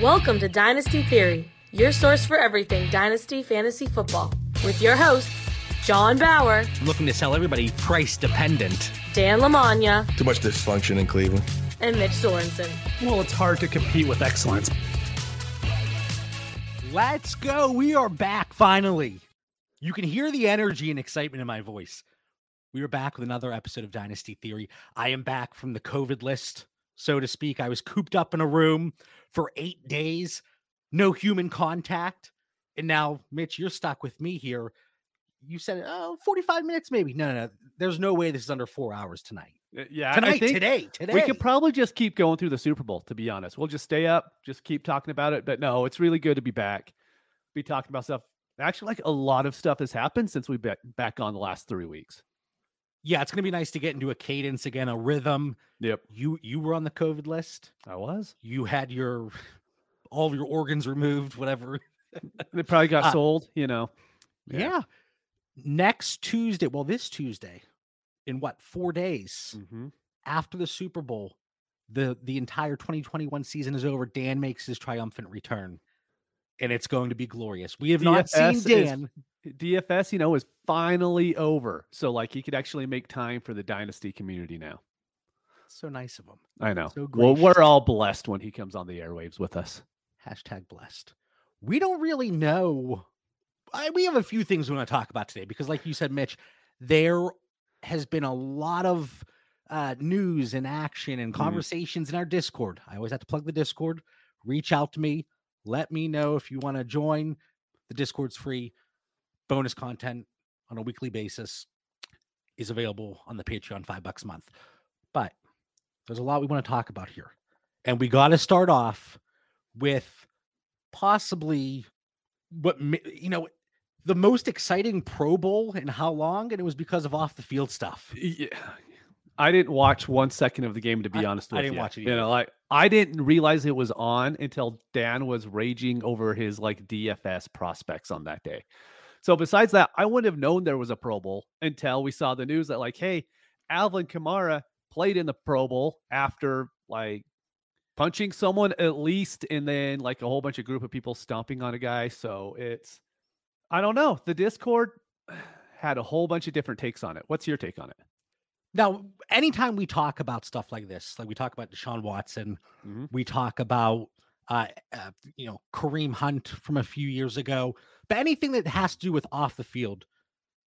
Welcome to Dynasty Theory, your source for everything Dynasty Fantasy Football, with your hosts, John Bauer, I'm looking to sell everybody price dependent. Dan Lamagna, Too much dysfunction in Cleveland. and Mitch Sorensen. Well, it's hard to compete with excellence. Let's go. We are back finally. You can hear the energy and excitement in my voice. We are back with another episode of Dynasty Theory. I am back from the COVID list, so to speak. I was cooped up in a room for eight days, no human contact. And now, Mitch, you're stuck with me here. You said, oh, 45 minutes maybe. No, no, no. There's no way this is under four hours tonight. Uh, Yeah, Tonight, today, today. we could probably just keep going through the Super Bowl. To be honest, we'll just stay up, just keep talking about it. But no, it's really good to be back, be talking about stuff. Actually, like a lot of stuff has happened since we've been back on the last three weeks. Yeah, it's gonna be nice to get into a cadence again, a rhythm. Yep, You you were on the COVID list. I was. You had your all of your organs removed, whatever. They probably got Uh, sold. You know. Yeah. Next Tuesday, well, this Tuesday, in what four days Mm-hmm. after the Super Bowl, the the entire 2021 season is over. Dan makes his triumphant return, and it's going to be glorious. We have not seen DFS Dan. DFS, you know, is finally over. So like he could actually make time for the dynasty community now. So nice of him. I know. So well, we're all blessed when he comes on the airwaves with us. Hashtag blessed. We don't really know. I, we have a few things we want to talk about today because, like you said, Mitch, there has been a lot of uh, news and action and Mhm. conversations in our Discord. I always have to plug the Discord. Reach out to me. Let me know if you want to join. The Discord's free. Bonus content on a weekly basis is available on the Patreon, five bucks a month. But there's a lot we want to talk about here. And we got to start off with possibly what you know the most exciting Pro Bowl in how long, and it was because of off the field stuff. Yeah. I didn't watch one second of the game to be I- honest I with didn't you. watch it You know, like I didn't realize it was on until Dan was raging over his like DFS prospects on that day. So besides that, I wouldn't have known there was a Pro Bowl until we saw the news that like, hey, Alvin Kamara played in the Pro Bowl after like punching someone at least, and then like a whole bunch of group of people stomping on a guy. So it's I don't know. The Discord had a whole bunch of different takes on it. What's your take on it? Now, anytime we talk about stuff like this, like we talk about Deshaun Watson, Mhm. we talk about uh, uh, you know Kareem Hunt from a few years ago, anything that has to do with off the field,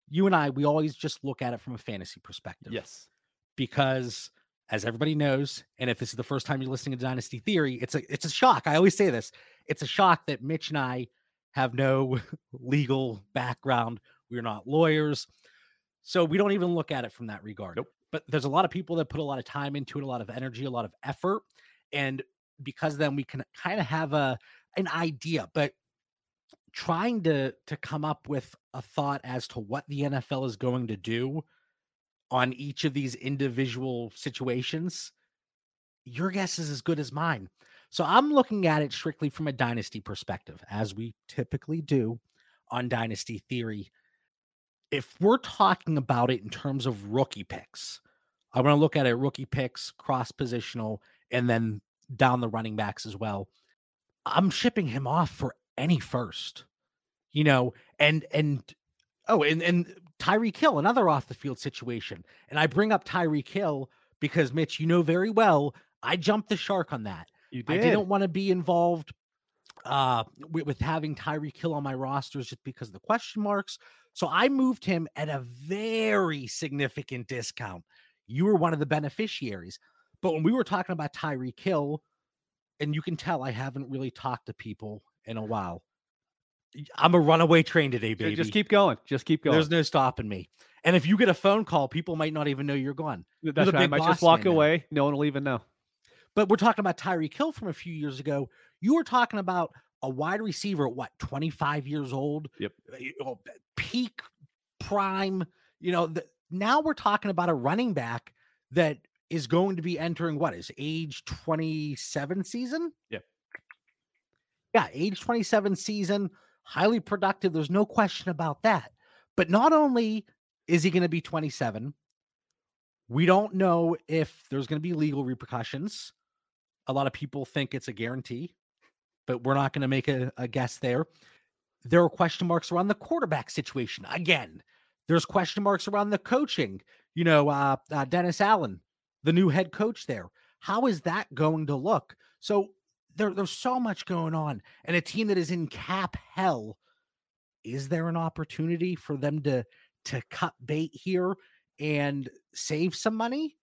you and I, we always just look at it from a fantasy perspective. Yes. because as everybody knows, and if this is the first time you're listening to Dynasty Theory, it's a it's a shock. I always say this. It's a shock that Mitch and I have no legal background. We're not lawyers. So we don't even look at it from that regard. Nope. But there's a lot of people that put a lot of time into it, a lot of energy, a lot of effort. And because then we can kind of have a an idea. But trying to to come up with a thought as to what the NFL is going to do on each of these individual situations, your guess is as good as mine. So I'm looking at it strictly from a dynasty perspective, as we typically do on Dynasty Theory. If we're talking about it in terms of rookie picks, I want to look at it rookie picks, cross positional, and then down the running backs as well. I'm shipping him off for any first, you know, and and oh, and and Tyreek Hill, another off the field situation. And I bring up Tyreek Hill because Mitch, you know very well, I jumped the shark on that. You I did. didn't want to be involved uh with, with having Tyreek Hill on my rosters just because of the question marks. So I moved him at a very significant discount. You were one of the beneficiaries. But when we were talking about Tyreek Hill, and you can tell I haven't really talked to people in a while. I'm a runaway train today, baby. Just keep going. Just keep going. There's no stopping me. And if you get a phone call, people might not even know you're gone. That's right. I might just walk man now. away. No one will even know. But we're talking about Tyreek Hill from a few years ago. You were talking about a wide receiver at what, 25 years old? Yep. Know, oh, peak prime. You know, the, now we're talking about a running back that is going to be entering what is age 27 season? Yep. Yeah, age 27 season, highly productive. There's no question about that. But not only is he going to be 27, we don't know if there's going to be legal repercussions. A lot of people think it's a guarantee but we're not going to make a, a guess there. There are question marks around the quarterback situation. Again, there's question marks around the coaching. You know, uh, uh, Dennis Allen, the new head coach there. How is that going to look? So there, there's so much going on, and a team that is in cap hell. Is there an opportunity for them to to cut bait here and save some money?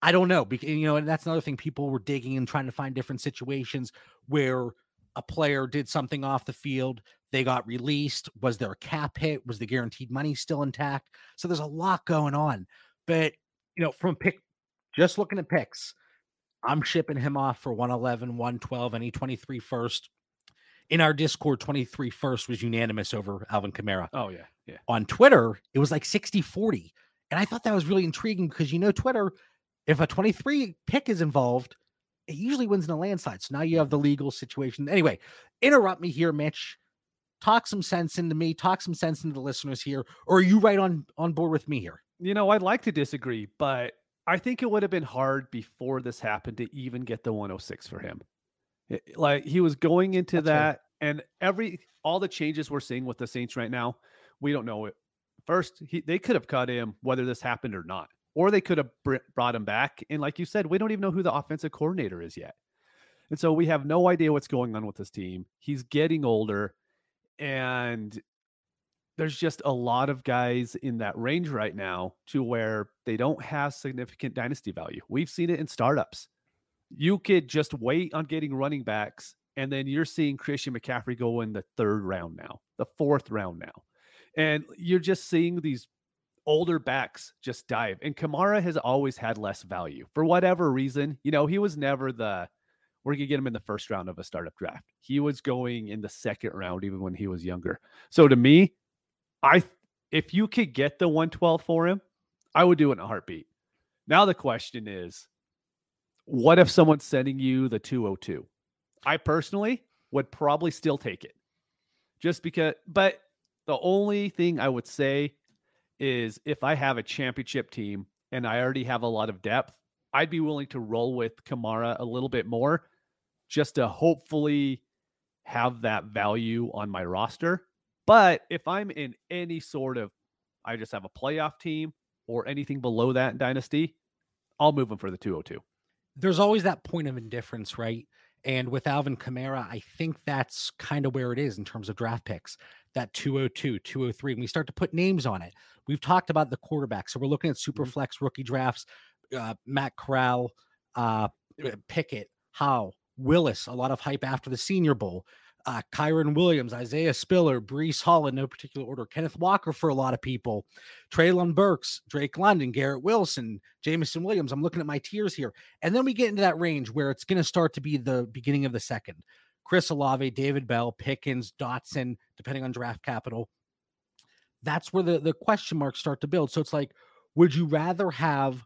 I don't know because you know, and that's another thing. People were digging and trying to find different situations where a player did something off the field, they got released. Was there a cap hit? Was the guaranteed money still intact? So there's a lot going on. But you know, from pick, just looking at picks, I'm shipping him off for 111, 112, any 23 first. In our Discord, 23 first was unanimous over Alvin Kamara. Oh, yeah. Yeah. On Twitter, it was like 60 40. And I thought that was really intriguing because you know, Twitter, if a 23 pick is involved, it usually wins in a landslide. So now you have the legal situation. Anyway, interrupt me here, Mitch. Talk some sense into me. Talk some sense into the listeners here. Or are you right on on board with me here? You know, I'd like to disagree, but I think it would have been hard before this happened to even get the 106 for him. It, like he was going into That's that, fair. and every all the changes we're seeing with the Saints right now, we don't know it. First, he, they could have cut him whether this happened or not or they could have br- brought him back. And like you said, we don't even know who the offensive coordinator is yet. And so we have no idea what's going on with this team. He's getting older, and there's just a lot of guys in that range right now to where they don't have significant dynasty value. We've seen it in startups. You could just wait on getting running backs, and then you're seeing Christian McCaffrey go in the third round now, the fourth round now. And you're just seeing these older backs just dive. And Kamara has always had less value for whatever reason. You know, he was never the we're gonna get him in the first round of a startup draft. He was going in the second round even when he was younger. So to me, I if you could get the 112 for him, I would do it in a heartbeat. Now the question is, what if someone's sending you the 202? I personally would probably still take it. Just because but the only thing I would say is if I have a championship team and I already have a lot of depth, I'd be willing to roll with Kamara a little bit more just to hopefully have that value on my roster. But if I'm in any sort of, I just have a playoff team or anything below that in Dynasty, I'll move them for the 202. There's always that point of indifference, right? And with Alvin Kamara, I think that's kind of where it is in terms of draft picks that 202, 203. And we start to put names on it. We've talked about the quarterback. So we're looking at super mm-hmm. flex rookie drafts, uh, Matt Corral, uh, Pickett, Howell, Willis, a lot of hype after the Senior Bowl. Uh, Kyren Williams, Isaiah Spiller, Breece Hall in no particular order, Kenneth Walker for a lot of people, Treylon Burks, Drake London, Garrett Wilson, Jameson Williams. I'm looking at my tiers here. And then we get into that range where it's going to start to be the beginning of the second. Chris Olave, David Bell, Pickens, Dotson, depending on draft capital. That's where the, the question marks start to build. So it's like, would you rather have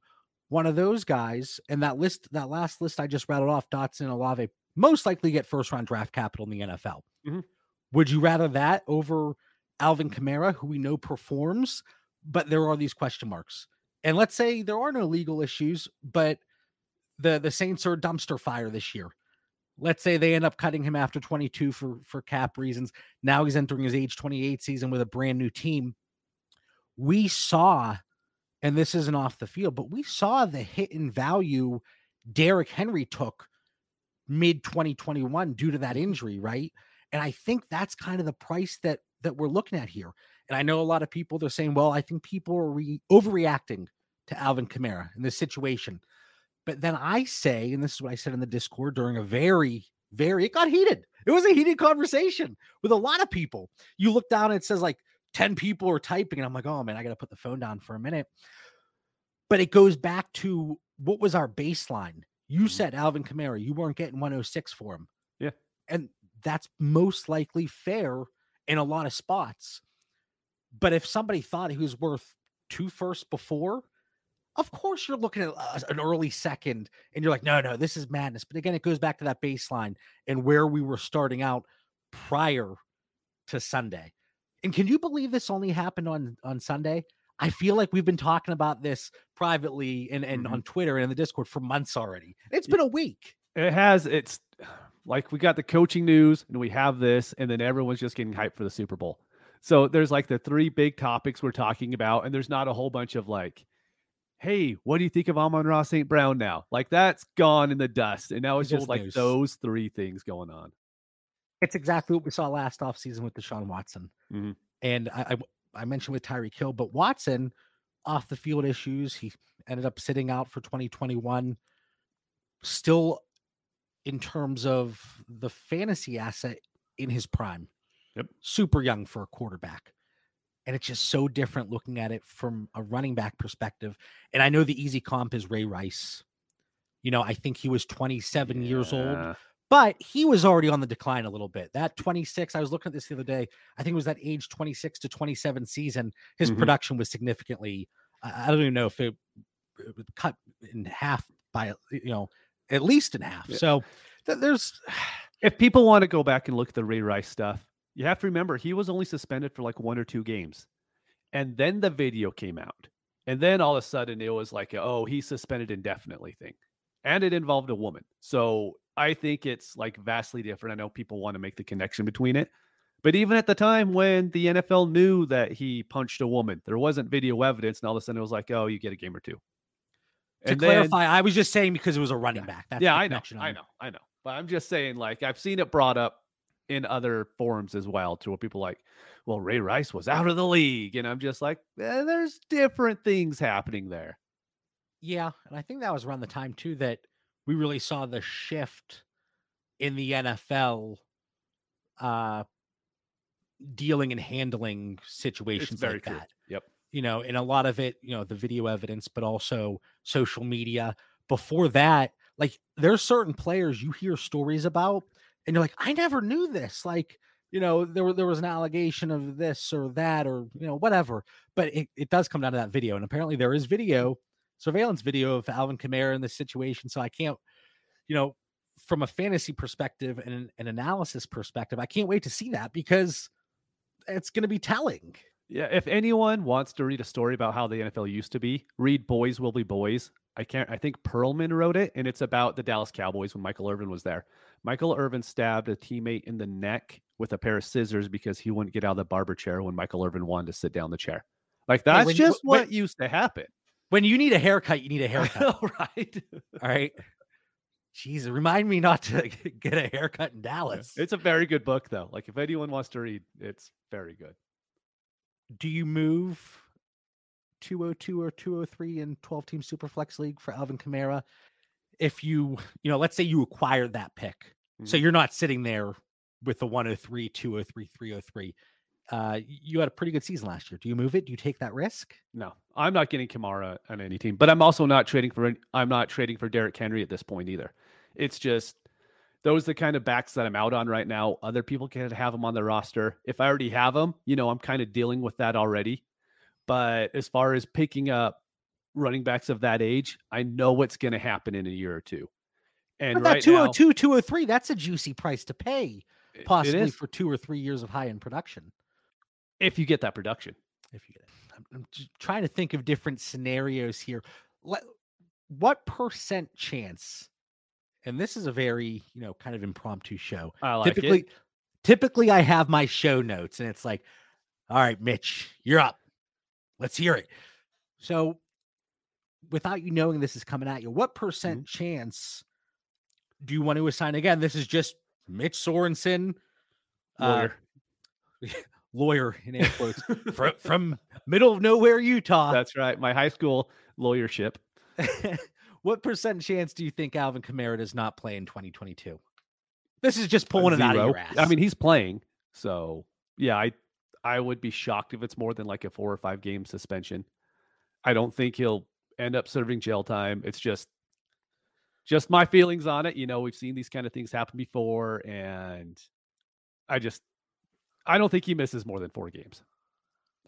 one of those guys and that list, that last list I just rattled off, Dotson, Olave, most likely get first round draft capital in the NFL. Mm-hmm. Would you rather that over Alvin Kamara, who we know performs, but there are these question marks? And let's say there are no legal issues, but the the Saints are a dumpster fire this year let's say they end up cutting him after 22 for for cap reasons now he's entering his age 28 season with a brand new team we saw and this isn't off the field but we saw the hit in value Derrick Henry took mid 2021 due to that injury right and i think that's kind of the price that that we're looking at here and i know a lot of people they're saying well i think people are re- overreacting to Alvin Kamara in this situation but then I say, and this is what I said in the Discord during a very, very, it got heated. It was a heated conversation with a lot of people. You look down and it says like 10 people are typing, and I'm like, oh man, I got to put the phone down for a minute. But it goes back to what was our baseline? You mm-hmm. said Alvin Kamara, you weren't getting 106 for him. Yeah. And that's most likely fair in a lot of spots. But if somebody thought he was worth two firsts before, of course you're looking at uh, an early second and you're like, no, no, this is madness. But again, it goes back to that baseline and where we were starting out prior to Sunday. And can you believe this only happened on on Sunday? I feel like we've been talking about this privately and, and mm-hmm. on Twitter and in the Discord for months already. It's been a week. It has. It's like we got the coaching news and we have this, and then everyone's just getting hyped for the Super Bowl. So there's like the three big topics we're talking about, and there's not a whole bunch of like, hey, what do you think of Amon-Ra St. Brown now? Like that's gone in the dust. And now it's just like news. those three things going on. It's exactly what we saw last offseason with Deshaun Watson. Mhm. And I, I I mentioned with Tyreek Hill, but Watson off the field issues, he ended up sitting out for 2021. Still in terms of the fantasy asset in his prime. Yep. Super young for a quarterback. And it's just so different looking at it from a running back perspective. And I know the easy comp is Ray Rice. You know, I think he was 27 years old Yeah. But he was already on the decline a little bit. That 26, I was looking at this the other day. I think it was that age 26 to 27 season. His Mhm. production was significantly, I don't even know if it, it was cut in half by, you know, at least in half. Yeah. So th- there's, If people want to go back and look at the Ray Rice stuff, you have to remember he was only suspended for like one or two games. And then the video came out. And then all of a sudden it was like, oh, he's suspended indefinitely thing. And it involved a woman. So I think it's like vastly different. I know people want to make the connection between it. But even at the time when the NFL knew that he punched a woman, there wasn't video evidence. And all of a sudden it was like, oh, you get a game or two. to And then- clarify, I was just saying because it was a running Yeah. back. That's yeah, I know, I know, I know. But I'm just saying, like, I've seen it brought up in other forums as well, to where people like, well, Ray Rice was out of the league, and I'm just like, eh, there's different things happening there. Yeah, and I think that was around the time too that we really saw the shift in the NFL uh dealing and handling situations very like true. that. Yep. You know, and a lot of it, you know, the video evidence, but also social media. Before that, like there's certain players you hear stories about and you're like, I never knew this. Like, you know, there were there was an allegation of this or that or you know, whatever. But it, it does come down to that video. And apparently there is video surveillance video of Alvin Kamara in this situation. So I can't, you know, from a fantasy perspective and an, an analysis perspective, I can't wait to see that because it's going to be telling. Yeah. If anyone wants to read a story about how the NFL used to be, read Boys Will Be Boys. I can't, I think Pearlman wrote it, and it's about the Dallas Cowboys when Michael Irvin was there. Michael Irvin stabbed a teammate in the neck with a pair of scissors because he wouldn't get out of the barber chair when Michael Irvin wanted to sit down the chair. Like that's when just when- what used to happen. When you need a haircut, you need a haircut. right? all right. Jeez, remind me not to get a haircut in Dallas. It's a very good book, though. Like if anyone wants to read, it's very good. Do you move 202 or 203 in 12 team Superflex League for Alvin Kamara? If you, you know, let's say you acquired that pick. So Mhm. you're not sitting there with the 103, 203, 303. Uh, you had a pretty good season last year. Do you move it? Do you take that risk? No, I'm not getting Kamara on any team, but I'm also not trading for. I'm not trading for Derrick Henry at this point either. It's just those are the kind of backs that I'm out on right now. Other people can have them on their roster. If I already have them, you know, I'm kind of dealing with that already. But as far as picking up running backs of that age, I know what's going to happen in a year or two. And right that 202, now, 203, that's a juicy price to pay, possibly for two or three years of high end production. If you get that production. if you get it. I'm, I'm just trying to think of different scenarios here. Let, what percent chance? And this is a very, you know, kind of impromptu show. I like typically, it. typically I have my show notes and it's like, all right, Mitch, you're up. Let's hear it. So without you knowing this is coming at you, what percent Mm-hmm. chance do you want to assign? Again, this is just Mitch Sorensen, uh, Lawyer. in air quotes from, from middle of nowhere, Utah. That's right. My high school lawyership. what percent chance do you think Alvin Kamara does not play in 2022? This is just pulling it out of your ass. I mean, he's playing, so yeah, I I would be shocked if it's more than like a four or five game suspension. I don't think he'll end up serving jail time. It's just just my feelings on it. You know, we've seen these kind of things happen before, and I just I don't think he misses more than four games.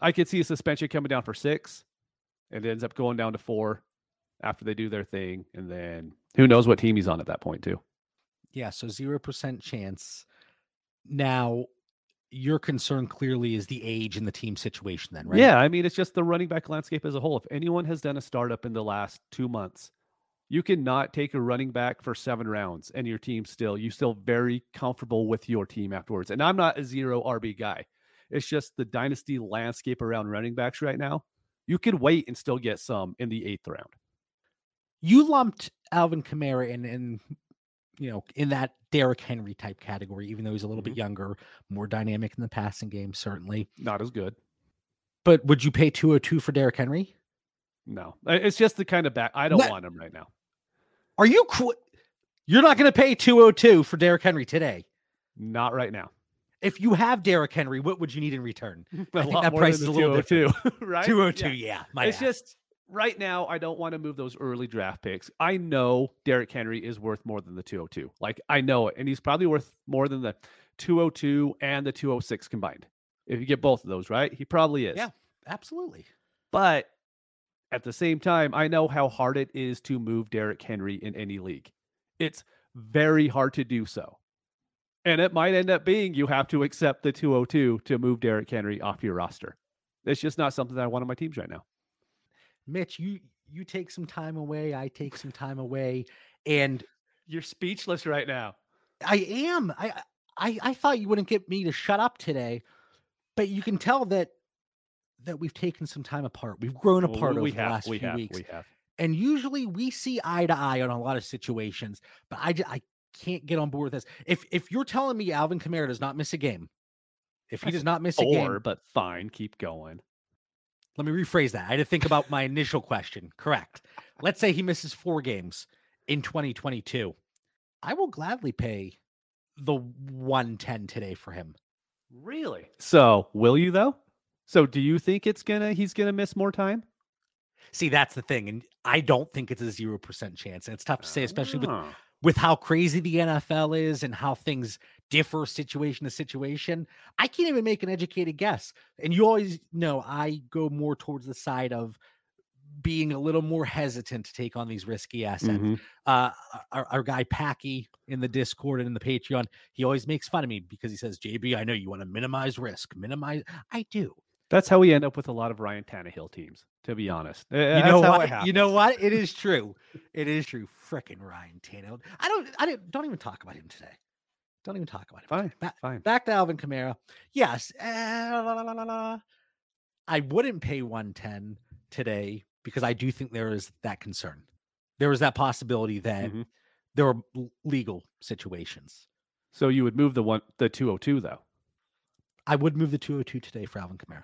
I could see a suspension coming down for six, and it ends up going down to four after they do their thing, and then who knows what team he's on at that point too. yeah, so 0% chance. Now, your concern clearly is the age and the team situation, then, right? Yeah, I mean, it's just the running back landscape as a whole. If anyone has done a startup in the last two months, You cannot take a running back for seven rounds and your team still, you still very comfortable with your team afterwards. And I'm not a zero RB guy. It's just the dynasty landscape around running backs right now. You could wait and still get some in the eighth round. You lumped Alvin Kamara in, in you know, in that Derrick Henry type category, even though he's a little Mhm. bit younger, more dynamic in the passing game, certainly. Not as good. But would you pay 202 for Derrick Henry? No, it's just the kind of back. I don't Let- want him right now. Are you qu- You're not going to pay 202 for Derrick Henry today. Not right now. If you have Derrick Henry, what would you need in return? Think that price is a little 202, right? 202, Yeah. yeah. it's bad. just right now. I don't want to move those early draft picks. I know Derrick Henry is worth more than the 202. Like I know it, and he's probably worth more than the 202 and the 206 combined. If you get both of those, right? He probably is. Yeah. absolutely. But at the same time, I know how hard it is to move Derrick Henry in any league. It's very hard to do so. And it might end up being you have to accept the 202 to move Derrick Henry off your roster. It's just not something that I want on my teams right now. Mitch, you you take some time away, I take some time away, and You're speechless right now. I am. I I I thought you wouldn't get me to shut up today, but you can tell that that we've taken some time apart. We've grown Well, apart over we the have, last we few have, weeks. we have. and usually we see eye to eye on a lot of situations but i i can't get on board with this if if you're telling me alvin kamara does not miss a game if he does not miss a Or, game but fine, keep going. let me rephrase that i had to think about my initial question correct let's say he misses four games in 2022 i will gladly pay the 110 today for him Really? So, will you though? So, do you think it's gonna he's gonna miss more time? see that's the thing and i don't think it's a 0% chance and it's tough to say especially with Oh. with how crazy the NFL is and how things differ situation to situation, I can't even make an educated guess. And you always know I go more towards the side of being a little more hesitant to take on these risky assets. Mhm. Uh, our, our guy Packy in the Discord and in the Patreon, he always makes fun of me because he says, "JB, I know you want to minimize risk, minimize." I do. That's how we end up with a lot of Ryan Tannehill teams, to be honest. Uh, You that's know what? You know what? It is true. It is true. Frickin' Ryan Tannehill. I don't. I don't. Don't even talk about him today. Don't even talk about him. Fine. Ba- fine. back to Alvin Kamara. Yes. eh, la, la, la. I wouldn't pay 110 today because I do think there is that concern. There is that possibility that Mhm. there are legal situations. So you would move the one the 202 though. I would move the 202 today for Alvin Kamara.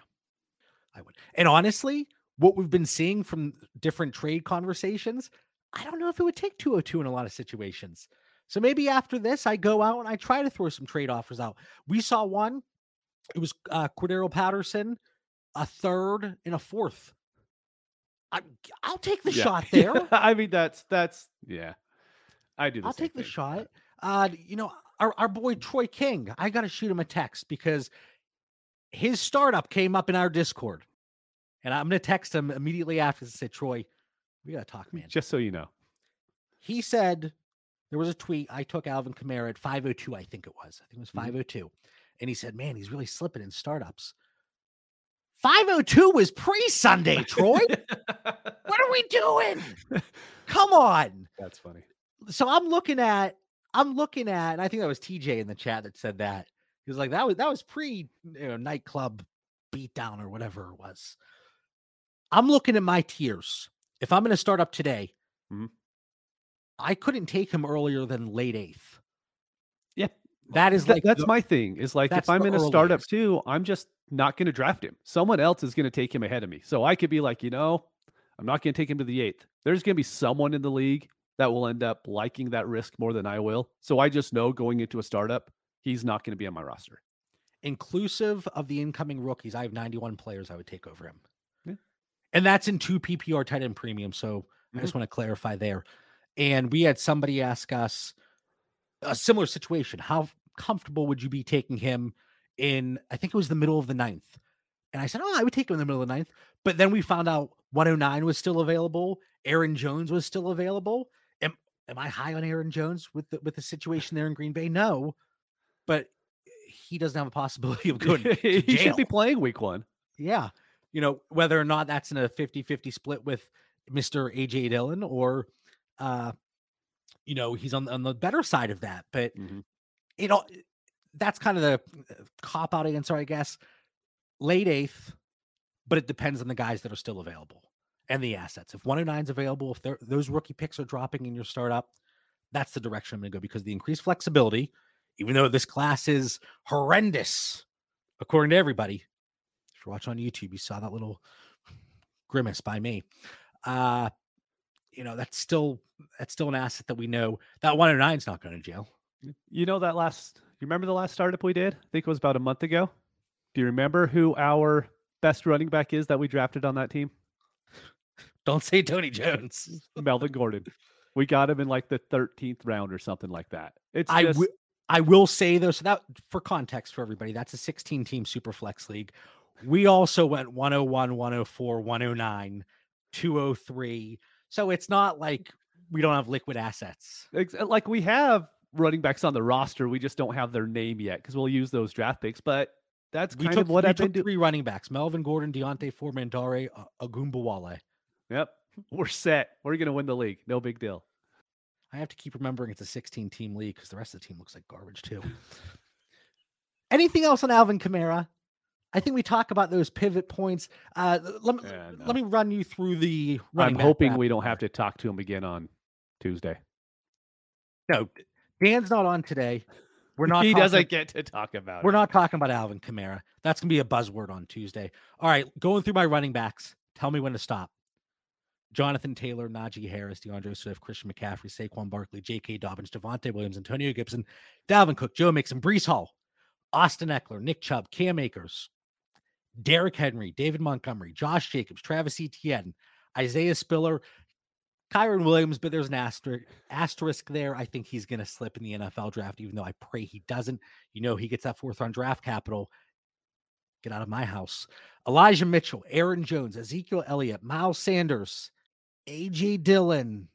I would. And honestly, what we've been seeing from different trade conversations, I don't know if it would take 202 in a lot of situations. So maybe after this, I go out and I try to throw some trade offers out. We saw one. It was uh, Cordarrelle Patterson, a third and a fourth. I, I'll take the Yeah. shot there. I mean that's that's yeah. I do I'll take the shot. Uh, you know, our, our boy Troy King, I got to shoot him a text because his startup came up in our Discord. And I'm going to text him immediately after to say, Troy, we got to talk, man. Just so you know. He said there was a tweet. I took Alvin Kamara at 502, I think it was. I think it was Mhm. 502. And he said, man, he's really slipping in startups. 502 was pre Sunday, Troy. what are we doing? Come on. That's funny. so I'm looking at I'm looking at and I think that was TJ in the chat that said that. Was like that was that was pre you know, nightclub beatdown or whatever it was. I'm looking at my tiers. If I'm going to start up today, Mhm. I couldn't take him earlier than late eighth. Yeah. That is That- like that's the- my thing. Is like if I'm in a startup too, I'm just not going to draft him. Someone else is going to take him ahead of me. So I could be like, you know, I'm not going to take him to the eighth. There's going to be someone in the league that will end up liking that risk more than I will. So I just know going into a startup, he's not going to be on my roster. inclusive of the incoming rookies. I have 91 players I would take over him. Yeah. And that's in two PPR tight end premium. So I mm-hmm. just want to clarify there. And we had somebody ask us a similar situation. How comfortable would you be taking him in, I think it was the middle of the ninth? And I said, Oh, I would take him in the middle of the ninth. But then we found out 109 was still available. Aaron Jones was still available. Am, am I high on Aaron Jones with the, with the situation there in Green Bay? No. But he doesn't have a possibility of going to he jail. should be playing week one. Yeah. You know, whether or not that's in a 50 50 split with Mr. AJ Dillon or uh, you know, he's on on the better side of that. But Mhm. you know, that's kind of the cop out answer, I guess. Late eighth, but it depends on the guys that are still available and the assets. If 109 is available, if those rookie picks are dropping in your startup, that's the direction I'm going to go because the increased flexibility, even though this class is horrendous, according to everybody. If you're watching on YouTube, you saw that little grimace by me. Uh, you know, that's still that's still an asset that we know that 109 is not going to jail. You know that last you remember the last startup we did? I think it was about a month ago. Do you remember who our best running back is that we drafted on that team? Don't say Tony Jones. Melvin Gordon. We got him in like the 13th round or something like that. It's I just I will say though, so that for context for everybody, that's a 16 team super flex league. We also went 101, 104, 109, 203. So it's not like we don't have liquid assets. uh, like we have running backs on the roster. We just don't have their name yet because we'll use those draft picks. But that's We kind took, of what we I've been doing. three running backs: Melvin Gordon, D'Onta Foreman, Dare, uh, Ogunbowale. Yep. We're set. We're gonna win the league. No big deal. I have to keep remembering it's a 16 team league because the rest of the team looks like garbage too. Anything else on Alvin Kamara? I think we talk about those pivot points. Uh, let, me Yeah, no. let me run you through the. I'm hoping we don't have to talk to him again on Tuesday. No, Dan's not on today. We're not. he talking- doesn't get to talk about We're it. not talking about Alvin Kamara. That's gonna be a buzzword on Tuesday. All right, going through my running backs. Tell me when to stop. Jonathan Taylor, Najee Harris, D'Andre Swift, Christian McCaffrey, Saquon Barkley, J.K. Dobbins, Javonte Williams, Antonio Gibson, Dalvin Cook, Joe Mixon, Breece Hall, Austin Ekeler, Nick Chubb, Cam Akers, Derrick Henry, David Montgomery, Josh Jacobs, Travis Etienne, Isaiah Spiller, Kyren Williams, but there's an asterisk asterisk there. I think he's going to slip in the NFL draft, even though I pray he doesn't. You know, he gets that fourth round draft capital. Get out of my house. Elijah Mitchell, Aaron Jones, Ezekiel Elliott, Miles Sanders, AJ Dillon,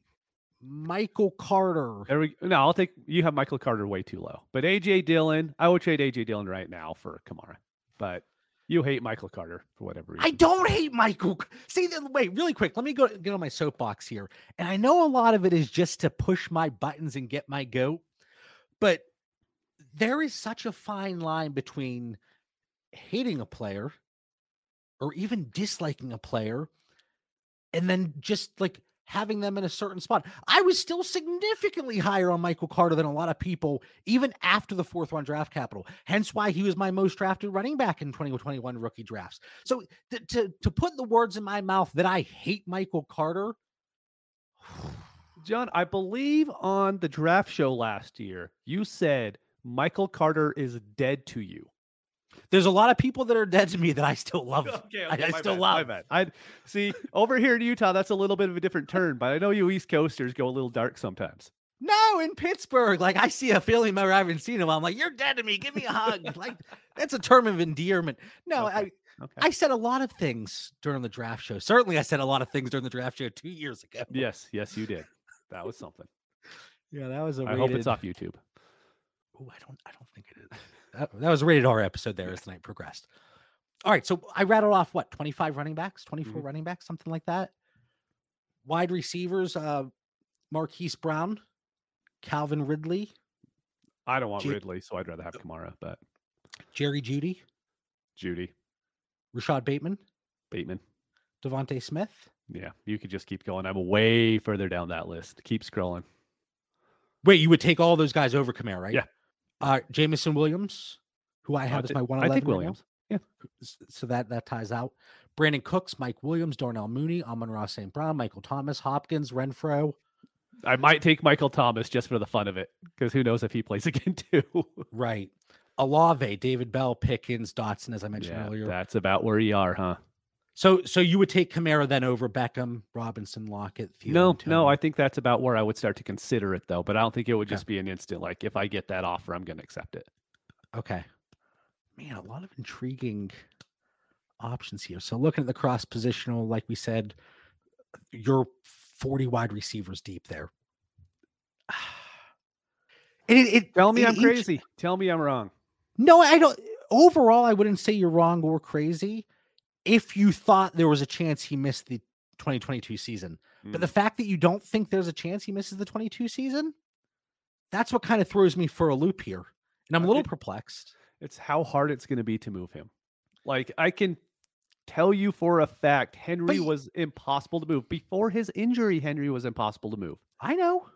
Michael Carter. There we no, I'll take you have Michael Carter way too low. But AJ Dillon, I would trade AJ Dillon right now for Kamara. But you hate Michael Carter for whatever reason. I don't hate Michael. See, wait, really quick. Let me go get on my soapbox here. And I know a lot of it is just to push my buttons and get my goat, but there is such a fine line between hating a player or even disliking a player and then just like having them in a certain spot. I was still significantly higher on Michael Carter than a lot of people, even after the fourth round draft capital. Hence why he was my most drafted running back in 2021 rookie drafts. So to to put the words in my mouth that I hate Michael Carter, John, I believe on the draft show last year, you said Michael Carter is dead to you. There's a lot of people that are dead to me that I still love. Okay, I- I still bad, my love. bad. I see over here in Utah, that's a little bit of a different turn, but I know you East Coasters go a little dark sometimes. No, in Pittsburgh, like I see a family member I haven't seen in a while. I'm like, you're dead to me. Give me a hug. like that's a term of endearment. No, Okay. I Okay. I said a lot of things during the draft show. Certainly, I said a lot of things during the draft show two years ago. yes, yes, you did. That was something. yeah, that was a. I hope it's off YouTube. Oh, I don't. I don't think it is. That, was a rated R episode there as the night progressed. All right, so I rattled off what 25 running backs, 24 Mhm. running backs, something like that. Wide receivers, uh, Marquise Brown, Calvin Ridley, I don't want Ju- Ridley, so I'd rather have Kamara, but Jerry Jeudy, Jeudy, Rashod Bateman, Bateman. DeVonta Smith. Yeah, you could just keep going. I'm way further down that list. Keep scrolling. Wait, you would take all those guys over Kamara, right? Yeah. Uh, Jameson Williams, who I I have as thi- my I 111. think right. Williams. Yeah. So that that ties out. Brandin Cooks, Mike Williams, Darnell Mooney, Amon-Ra St. Brown, Michael Thomas, Hopkins, Renfrow. I might take Michael Thomas just for the fun of it, because who knows if he plays again too. Right. Olave, David Bell, Pickens, Dotson, as I mentioned yeah, earlier. that's about where you are, huh? So so you would take Kamara then over Beckham, Robinson, Lockett, Thielen, No, no, I think that's about where I would start to consider it though. But I don't think it would Okay. just be an instant like if I get that offer, I'm gonna accept it. Okay. Man, a lot of intriguing options here. So looking at the cross positional, like we said, you're 40 wide receivers deep there. And it, it Tell me it I'm crazy. Tell me I'm wrong. No, I don't. Overall, I wouldn't say you're wrong or crazy. If you thought there was a chance he missed the 2022 season. But Mm. the fact that you don't think there's a chance he misses the 22 season, that's what kind of throws me for a loop here. And I'm a Uh, little it- perplexed. It's how hard it's going to be to move him. Like I can tell you for a fact, Henry y- was impossible to move before his injury. Henry was impossible to move. I know.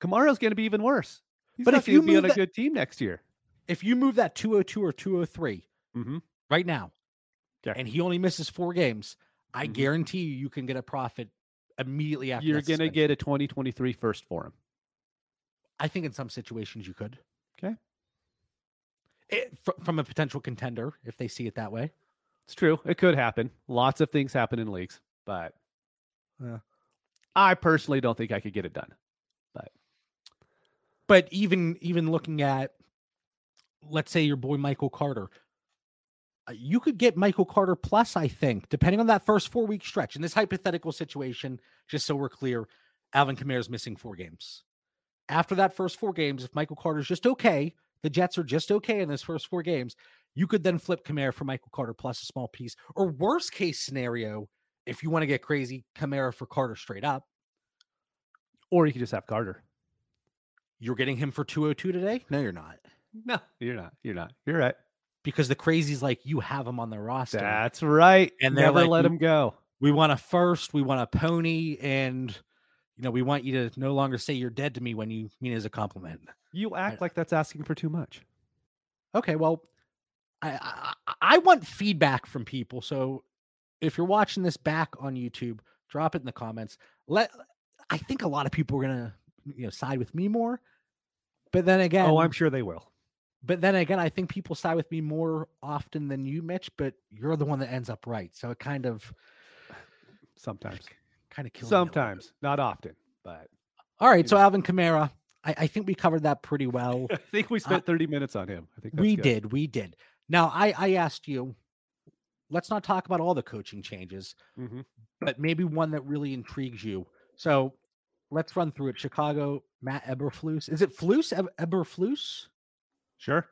Kamara's going to be even worse. He's But if you be on move a that- good team next year. If you move that 202 or 203 Mm-hmm. right now, Okay. and he only misses four games, I Mhm. guarantee you, you can get a profit immediately after. You're going to get a 2023 first for him. I think in some situations you could. Okay. It, fr- from a potential contender, if they see it that way. It's true. It could happen. Lots of things happen in leagues, but Yeah. I personally don't think I could get it done. But but even even looking at, let's say your boy Michael Carter, Uh, you could get Michael Carter plus. I think, depending on that first four week stretch. In this hypothetical situation, just so we're clear, Alvin Kamara is missing four games. After that first four games, if Michael Carter's just okay, the Jets are just okay in this first four games. You could then flip Kamara for Michael Carter plus a small piece, or worst case scenario, if you want to get crazy, Kamara for Carter straight up. Or you could just have Carter. You're getting him for 202 today? No, you're not. No, you're not. You're not. You're right. Because the crazies like you have him on the roster. That's right. And they're never like, let "We- him go. we want a first, we want a pony, and you know, we want you to no longer say you're dead to me when you mean it as a compliment. You act like that's asking for too much. Okay, well, I, I I want feedback from people. So if you're watching this back on YouTube, drop it in the comments. Let I think a lot of people are gonna you know side with me more. But then again, Oh, I'm sure they will. But then again, I think people side with me more often than you, Mitch. But you're the one that ends up right, so it kind of Sometimes. kind of kills. me a little bit. Sometimes. Not often. But All right, so know. Alvin Kamara, I, I think we covered that pretty well. I think we spent 30 minutes on him. I think that's we good. did, we did. Now, I I asked you, let's not talk about all the coaching changes, Mhm. but maybe one that really intrigues you. So let's run through it. Chicago, Matt Eberflus. Is it Flus? Eberflus? Sure.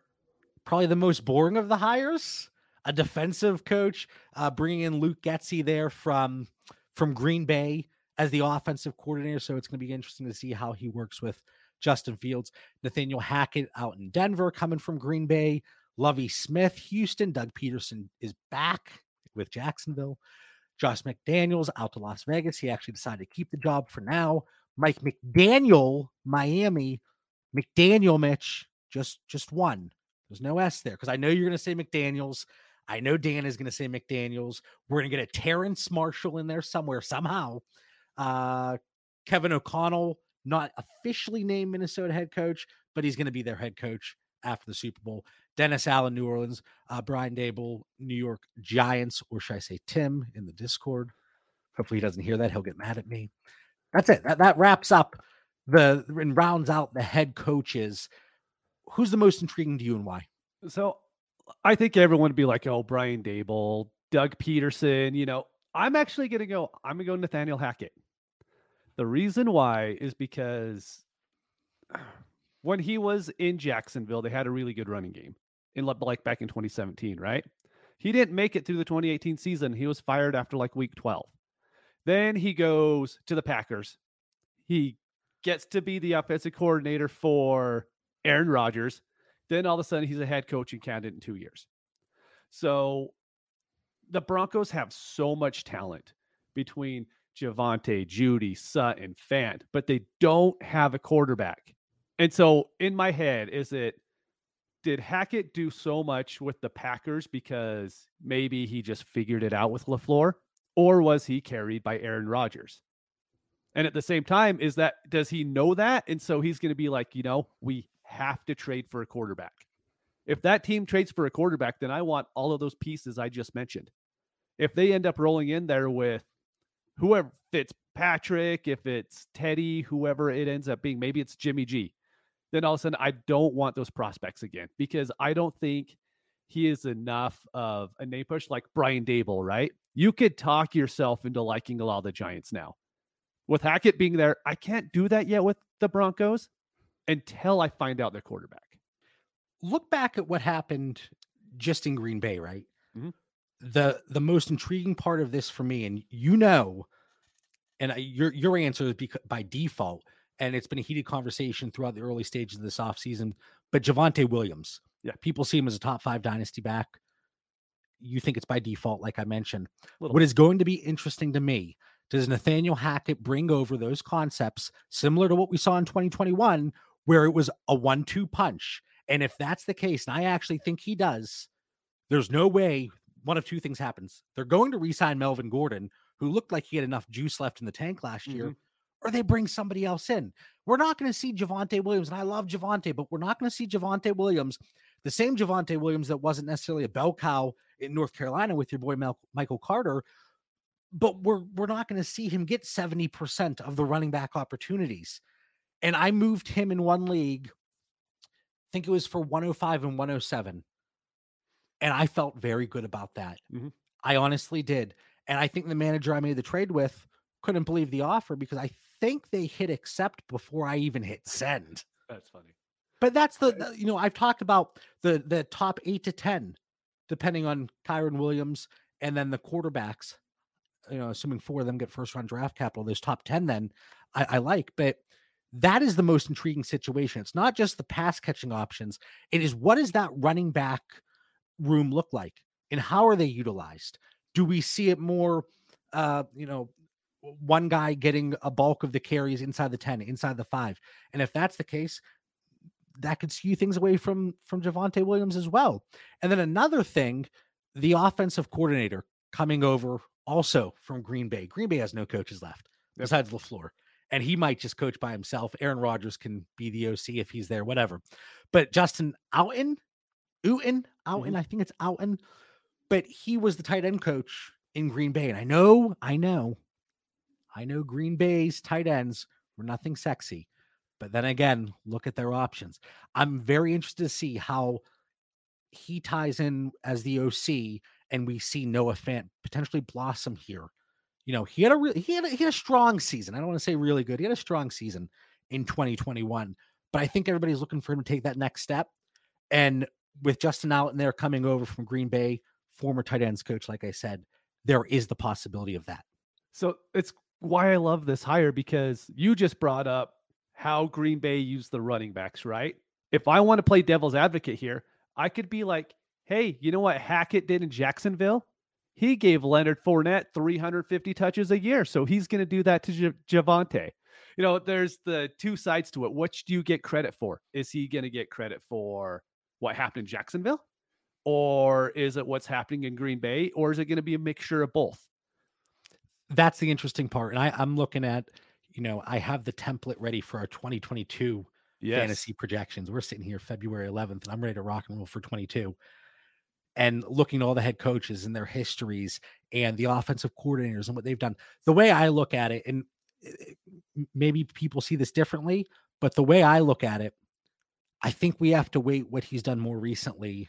Probably the most boring of the hires. A defensive coach, uh, bringing in Luke Getsy there from from Green Bay as the offensive coordinator. So it's going to be interesting to see how he works with Justin Fields. Nathaniel Hackett out in Denver, coming from Green Bay. Lovie Smith, Houston. Doug Pederson is back with Jacksonville. Josh McDaniels out to Las Vegas. He actually decided to keep the job for now. Mike McDaniel, Miami. McDaniel, Mitch, just just one. There's no S there because I know you're going to say McDaniels. I know Dan is going to say McDaniels. We're going to get a Terrace Marshall in there somewhere somehow. Uh, Kevin O'Connell, not officially named Minnesota head coach, but he's going to be their head coach after the Super Bowl. Dennis Allen, New Orleans. Uh, Brian Daboll, New York Giants, or should I say Tim in the Discord? Hopefully he doesn't hear that. He'll get mad at me. That's it. That, that wraps up the and rounds out the head coaches. Who's the most intriguing to you and why? So I think everyone would be like, oh, Brian Daboll, Doug Pederson. You know, I'm actually going to go, I'm going to go Nathaniel Hackett. The reason why is because when he was in Jacksonville, they had a really good running game in like back in 2017, right? He didn't make it through the 2018 season. He was fired after like week 12. Then he goes to the Packers. He gets to be the offensive coordinator for Aaron Rodgers. Then all of a sudden, he's a head coaching candidate in two years. So the Broncos have so much talent between Javonte, Jeudy, Sutton, Fant, but they don't have a quarterback. And so in my head, is it did Hackett do so much with the Packers because maybe he just figured it out with LaFleur? Or was he carried by Aaron Rodgers? And at the same time, is that does he know that? And so he's going to be like, you know, we have to trade for a quarterback. If that team trades for a quarterback, then I want all of those pieces I just mentioned. If they end up rolling in there with whoever fits Patrick, if it's Teddy, whoever it ends up being, maybe it's Jimmy G, then all of a sudden I don't want those prospects again because I don't think he is enough of a name push like Brian Daboll, right? You could talk yourself into liking a lot of the Giants now. With Hackett being there, I can't do that yet with the Broncos until I find out their quarterback. Look back at what happened just in Green Bay, right? Mhm. The the most intriguing part of this for me, and you know, and I, your your answer is because, by default, and it's been a heated conversation throughout the early stages of this offseason. But Javonte Williams, Yeah. people see him as a top five dynasty back. You think it's by default, like I mentioned. What is going to be interesting to me does Nathaniel Hackett bring over those concepts similar to what we saw in 2021, where it was a one two punch? And if that's the case, and I actually think he does, there's no way one of two things happens. They're going to re sign Melvin Gordon, who looked like he had enough juice left in the tank last year, Mhm. or they bring somebody else in. We're not going to see Javonte Williams, and I love Javonte, but we're not going to see Javonte Williams, the same Javonte Williams that wasn't necessarily a bell cow in North Carolina with your boy Michael Carter, but we're we're not going to see him get 70% of the running back opportunities. And I moved him in one league, I think it was for 105 and 107. And I felt very good about that. Mhm. I honestly did. And I think the manager I made the trade with couldn't believe the offer because I think they hit accept before I even hit send. That's funny. But that's the, the- you know I've talked about the the top eight to ten, depending on Kyren Williams and then the quarterbacks. You know, assuming four of them get first round draft capital, those top ten then I, I like. But that is the most intriguing situation. It's not just the pass catching options; it is what does that running back room look like, and how are they utilized? Do we see it more? Uh, you know, one guy getting a bulk of the carries inside the 10, inside the five. And if that's the case, that could skew things away from from Javonte Williams as well. And then another thing, the offensive coordinator coming over also from Green Bay. Green Bay has no coaches left Yep. besides LaFleur. And he might just coach by himself. Aaron Rodgers can be the OC if he's there, whatever. But Justin Outten, Uten, Outten, mm-hmm. I think it's Outten, but he was the tight end coach in Green Bay. And I know, I know, I know Green Bay's tight ends were nothing sexy. But then again, look at their options. I'm very interested to see how he ties in as the OC and we see Noah Fant potentially blossom here. You know, he had a really he had a, he had a strong season. I don't want to say really good. He had a strong season in 2021, but I think everybody's looking for him to take that next step. And with Justin Allen there coming over from Green Bay, former tight ends coach, like I said, there is the possibility of that. So it's why I love this hire because you just brought up how Green Bay used the running backs, right? If I want to play devil's advocate here, I could be like, hey, you know what Hackett did in Jacksonville? He gave Leonard Fournette 350 touches a year. So he's going to do that to J- Javonte. You know, there's the two sides to it. Which do you get credit for? Is he going to get credit for what happened in Jacksonville? Or is it what's happening in Green Bay? Or is it going to be a mixture of both? that's the interesting part. And I, I'm looking at, you know, I have the template ready for our 2022 fantasy projections. We're sitting here February 11th, and I'm ready to rock and roll for 22. And looking at all the head coaches and their histories and the offensive coordinators and what they've done. The way I look at it, and eh, maybe people see this differently, but the way I look at it, I think we have to wait what he's done more recently,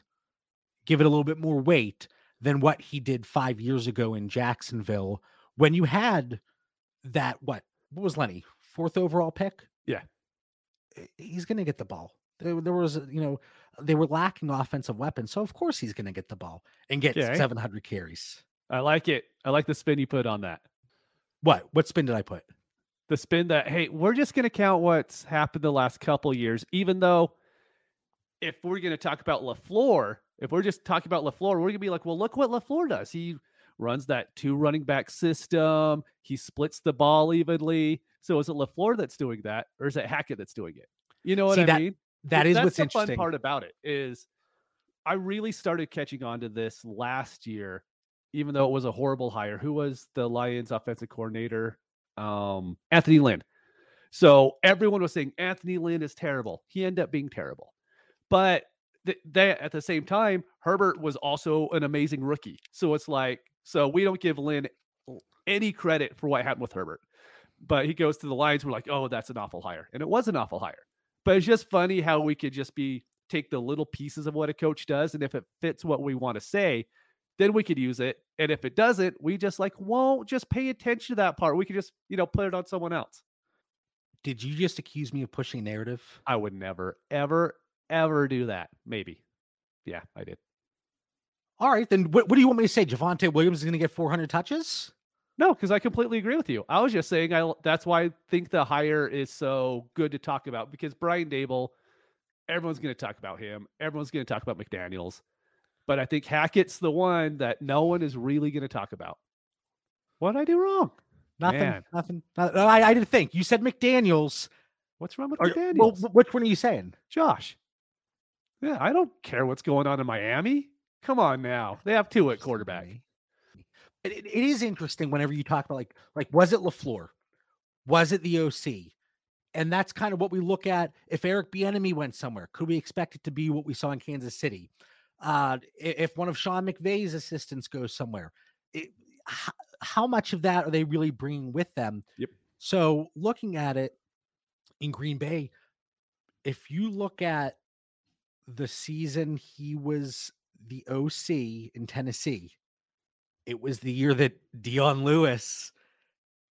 give it a little bit more weight than what he did five years ago in Jacksonville when you had that what what was Lenny fourth overall pick? Yeah. Eh, he's going to get the ball. There, there was you know they were lacking offensive weapons, so of course he's going to get the ball and get Okay. Eh? 700 carries. I like it. I like the spin you put on that. What what spin did I put? The spin that hey, we're just going to count what's happened the last couple years, even though if we're going to talk about LaFleur, if we're just talking about LaFleur, we're going to be like, well, look what LaFleur does. He runs that two running back system. He splits the ball evenly. So is it LaFleur that's doing that, or is it Hackett that's doing it? You know what See, I that- mean? That Th- is that's what's the interesting. fun part about it is I really started catching on to this last year, even though it was a horrible hire. Who was the Lions offensive coordinator? Um, Anthony Lynn. So everyone was saying Anthony Lynn is terrible. He ended up being terrible. But th- they, at the same time, Herbert was also an amazing rookie. So it's like, so we don't give Lynn any credit for what happened with Herbert. But he goes to the Lions. We're like, oh, that's an awful hire. And it was an awful hire. But it's just funny how we could just be take the little pieces of what a coach does. And if it fits what we want to say, then we could use it. And if it doesn't, we just like won't just pay attention to that part. We could just, you know, put it on someone else. Did you just accuse me of pushing narrative? I would never, ever, ever do that. Maybe. Yeah, I did. All right, then what, what do you want me to say? Javonte Williams is going to get 400 touches? No, because I completely agree with you. I was just saying I that's why I think the hire is so good to talk about because Brian Daboll, everyone's going to talk about him. Everyone's going to talk about McDaniels, but I think Hackett's the one that no one is really going to talk about. What did I do wrong? Nothing. Man. Nothing. no, no, I, I didn't think you said McDaniel's. What's wrong with Or, McDaniels? well, which one are you saying? Josh. Yeah, I don't care what's going on in Miami. Come on now. They have two at quarterback. It, it- is interesting whenever you talk about like like was it LaFleur, was it the OC, and that's kind of what we look at. If Eric Bieniemy went somewhere, could we expect it to be what we saw in Kansas City? Uh, if one of Sean McVay's assistants goes somewhere, it, how, how much of that are they really bringing with them? Yep. So looking at it in Green Bay, if you look at the season he was the OC in Tennessee, it was the year that Dion Lewis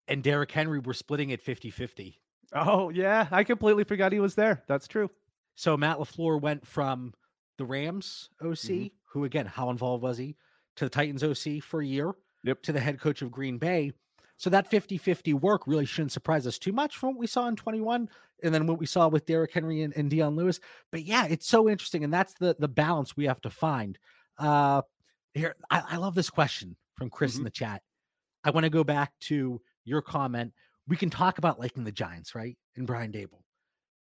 and Derrick Henry were splitting at 50 50. Oh, yeah. I completely forgot he was there. That's true. So Matt LaFleur went from the Rams OC, Mhm. who again, how involved was he, to the Titans OC for a year, Yep. to the head coach of Green Bay. So that 50 50 work really shouldn't surprise us too much from what we saw in 21 and then what we saw with Derrick Henry and, and Dion Lewis. But yeah, it's so interesting. And that's the the balance we have to find. Uh here, I, I love this question from Chris in mm-hmm. the chat. I want to go back to your comment. We can talk about liking the Giants, right? And Brian Daboll.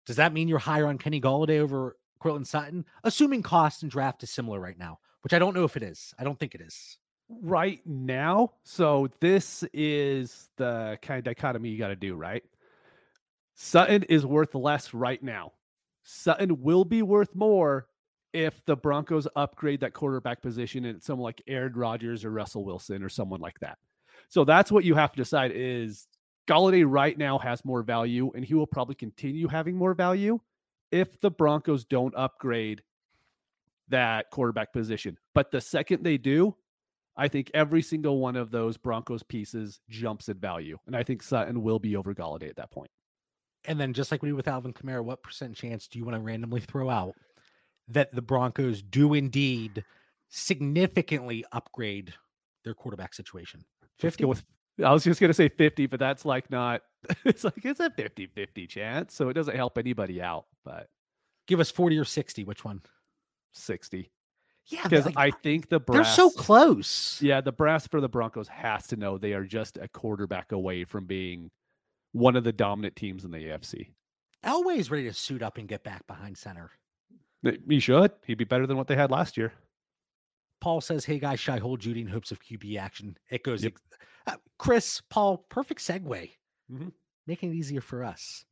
Does that mean you're higher on Kenny Golladay over Courtland Sutton? Assuming cost and draft is similar right now, which I don't know if it is. I don't think it is. Right now. So this is the kind of dichotomy you got to do, right? Sutton is worth less right now. Sutton will be worth more if the Broncos upgrade that quarterback position and it's someone like Aaron Rodgers or Russell Wilson or someone like that. So that's what you have to decide is Golladay right now has more value and he will probably continue having more value if the Broncos don't upgrade that quarterback position. But the second they do, I think every single one of those Broncos pieces jumps in value. And I think Sutton will be over Golladay at that point. And then just like we did with Alvin Kamara, what percent chance do you want to randomly throw out that the Broncos do indeed significantly upgrade their quarterback situation? 50 with I was just going to say 50, but that's like not, it's like, it's a 50 50 chance. So it doesn't help anybody out, but Give us 40 or 60. Which one? 60. Yeah, Because like, I think the brass. They're so close. Yeah, the brass for the Broncos has to know they are just a quarterback away from being one of the dominant teams in the AFC. Elway's ready to suit up and get back behind center. He should. He'd be better than what they had last year. Paul says, "Hey guys, shy hold Jeudy in hopes of QB action?" It goes, Yep. uh, Chris, Paul, perfect segue, Mhm. making it easier for us.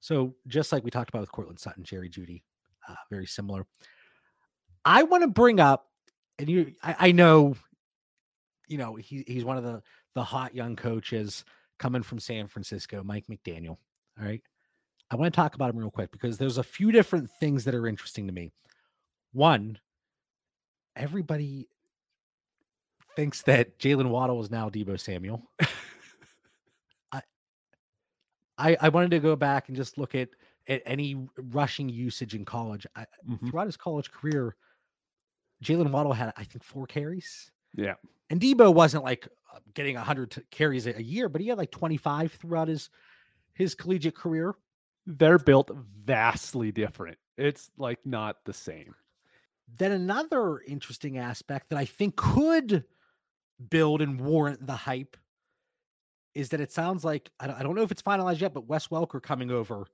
So just like we talked about with Courtland Sutton, Jerry Jeudy, uh, very similar. I want to bring up, and you, I, I know, you know, he, he's one of the the hot young coaches coming from San Francisco, Mike McDaniel. All right, I want to talk about him real quick because there's a few different things that are interesting to me. One, everybody thinks that Jalen Waddle is now Deebo Samuel. I, I I wanted to go back and just look at at any rushing usage in college. I, Mhm. Throughout his college career, Jalen Waddle had I think four carries, Yeah. and Deebo wasn't like getting hundred carries a a year, but he had like twenty five throughout his his collegiate career. They're built vastly different. It's like not the same. Then another interesting aspect that I think could build and warrant the hype is that it sounds like I don't, know if it's finalized yet, but Wes Welker coming over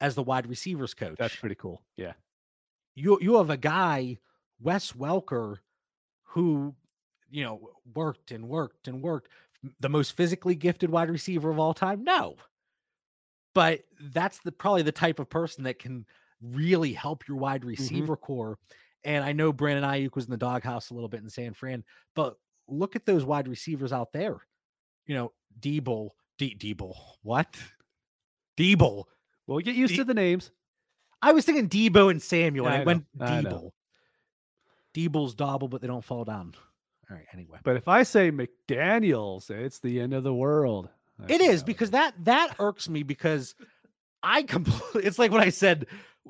as the wide receivers coach. That's pretty cool. Yeah. you you have a guy, Wes Welker, who you know worked and worked and worked. The most physically gifted wide receiver of all time? No. But that's the probably the type of person that can really help your wide mm-hmm. receiver corps. And I know Brandon Aiyuk was in the doghouse a little bit in San Fran, but look at those wide receivers out there. You know, Debo, D Debo, what? Debo. Well, get used D- to the names. I was thinking Debo and Samuel, Yeah, and I went I know. Debo. Debo's dobble, but they don't fall down. All right, anyway. But if I say McDaniels, it's the end of the world. It is because that that irks me because I completely it's like when I said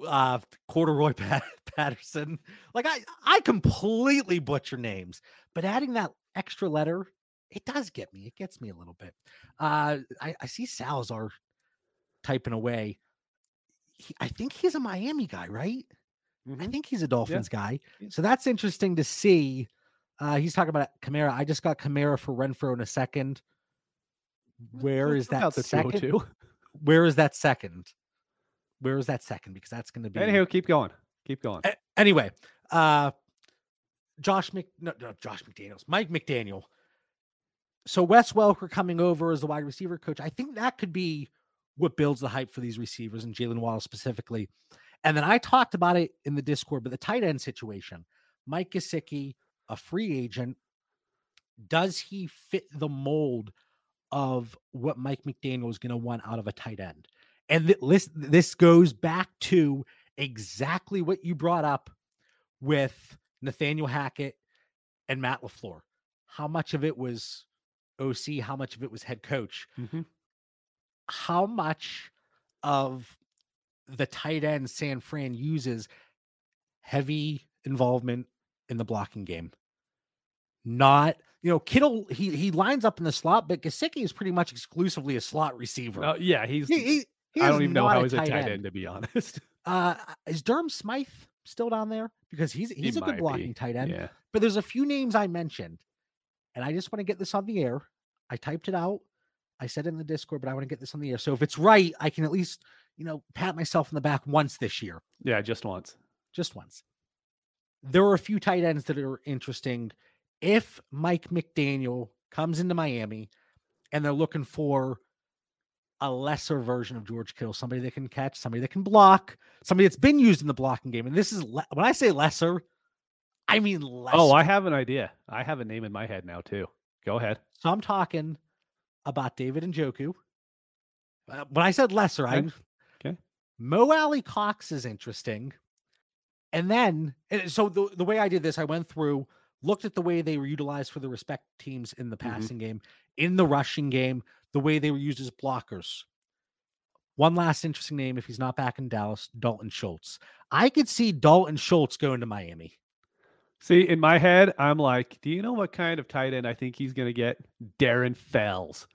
uh corduroy Pat, Patterson. Like I I completely butcher names, but adding that extra letter it does get me. It gets me a little bit. Uh, I, I see Salazar typing away. He, I think he's a Miami guy, right? I Mhm. think he's a Dolphins guy. So that's interesting to see. Uh, he's talking about Kamara. I just got Kamara for Renfrow in a second. Where is that second? 202. Where is that second? Where is that second? Because that's going to be Anyhow, keep going. Keep going. A- anyway, uh Josh Mc no, no, Josh McDaniels, Mike McDaniel. So Wes Welker coming over as the wide receiver coach. I think that could be what builds the hype for these receivers and Jalen Waddle specifically. And then I talked about it in the Discord, but the tight end situation. Mike Gesicki, a free agent, does he fit the mold of what Mike McDaniel is going to want out of a tight end? And th- this this goes back to exactly what you brought up with Nathaniel Hackett and Matt LaFleur. How much of it was OC, how much of it was head coach? Mhm. How much of the tight end San Fran uses heavy involvement in the blocking game? Not, you know, Kittle, he he lines up in the slot, but Gesicki is pretty much exclusively a slot receiver. Oh, yeah, he's. He- he- he I don't even know how he's a tight end. end, to be honest. Uh, is Durham Smythe still down there? Because he's he's a might good be, blocking tight end. yeah. But there's a few names I mentioned, and I just want to get this on the air. I typed it out. I said it in the Discord, but I want to get this on the air. So if it's right, I can at least you know pat myself in the back once this year, Yeah, just once. just once. There are a few tight ends that are interesting. If Mike McDaniel comes into Miami and they're looking for a lesser version of George Kittle, somebody that can catch, somebody that can block, somebody that's been used in the blocking game. And this is le- when I say lesser, I mean lesser. Oh, I have an idea. I have a name in my head now, too. Go ahead. so I'm talking about David Njoku. Uh, when I said lesser, Okay. I'm Okay. Mo Alie-Cox is interesting. And then, and so the, the way I did this, I went through, looked at the way they were utilized for the respect teams in the Mhm. passing game, in the rushing game, the way they were used as blockers. One last interesting name, if he's not back in Dallas, Dalton Schultz. I could see Dalton Schultz going to Miami. See, in my head, I'm like, do you know what kind of tight end I think he's going to get? Darren Fells.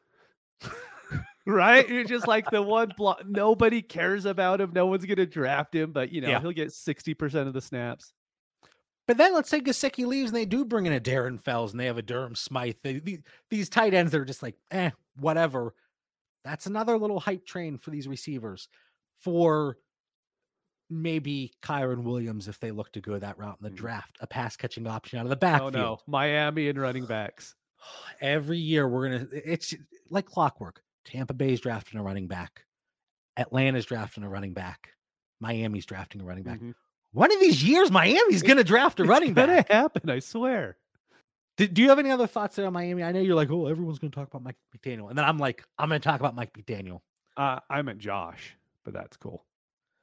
right? You're just like the one block. Nobody cares about him. No one's going to draft him, but you know, Yeah. he'll get 60% of the snaps. But then let's say Gesicki leaves and they do bring in a Darren Fells and they have a Durham Smythe. They, the- these tight ends that are just like, eh, whatever. That's another little hype train for these receivers. For maybe Kyren Williams if they look to go that route in the Mm. draft, a pass catching option out of the Oh backfield. no, Miami and running backs. Every year we're gonna it's like clockwork. Tampa Bay's drafting a running back. Atlanta's drafting a running back. Miami's drafting a running back. Mhm. One of these years, Miami's gonna draft a It's running gonna back. happen. I swear. Do, do you have any other thoughts there on Miami? I know you're like, oh, everyone's going to talk about Mike McDaniel, and then I'm like, I'm going to talk about Mike McDaniel. Uh, I meant Josh, but that's cool.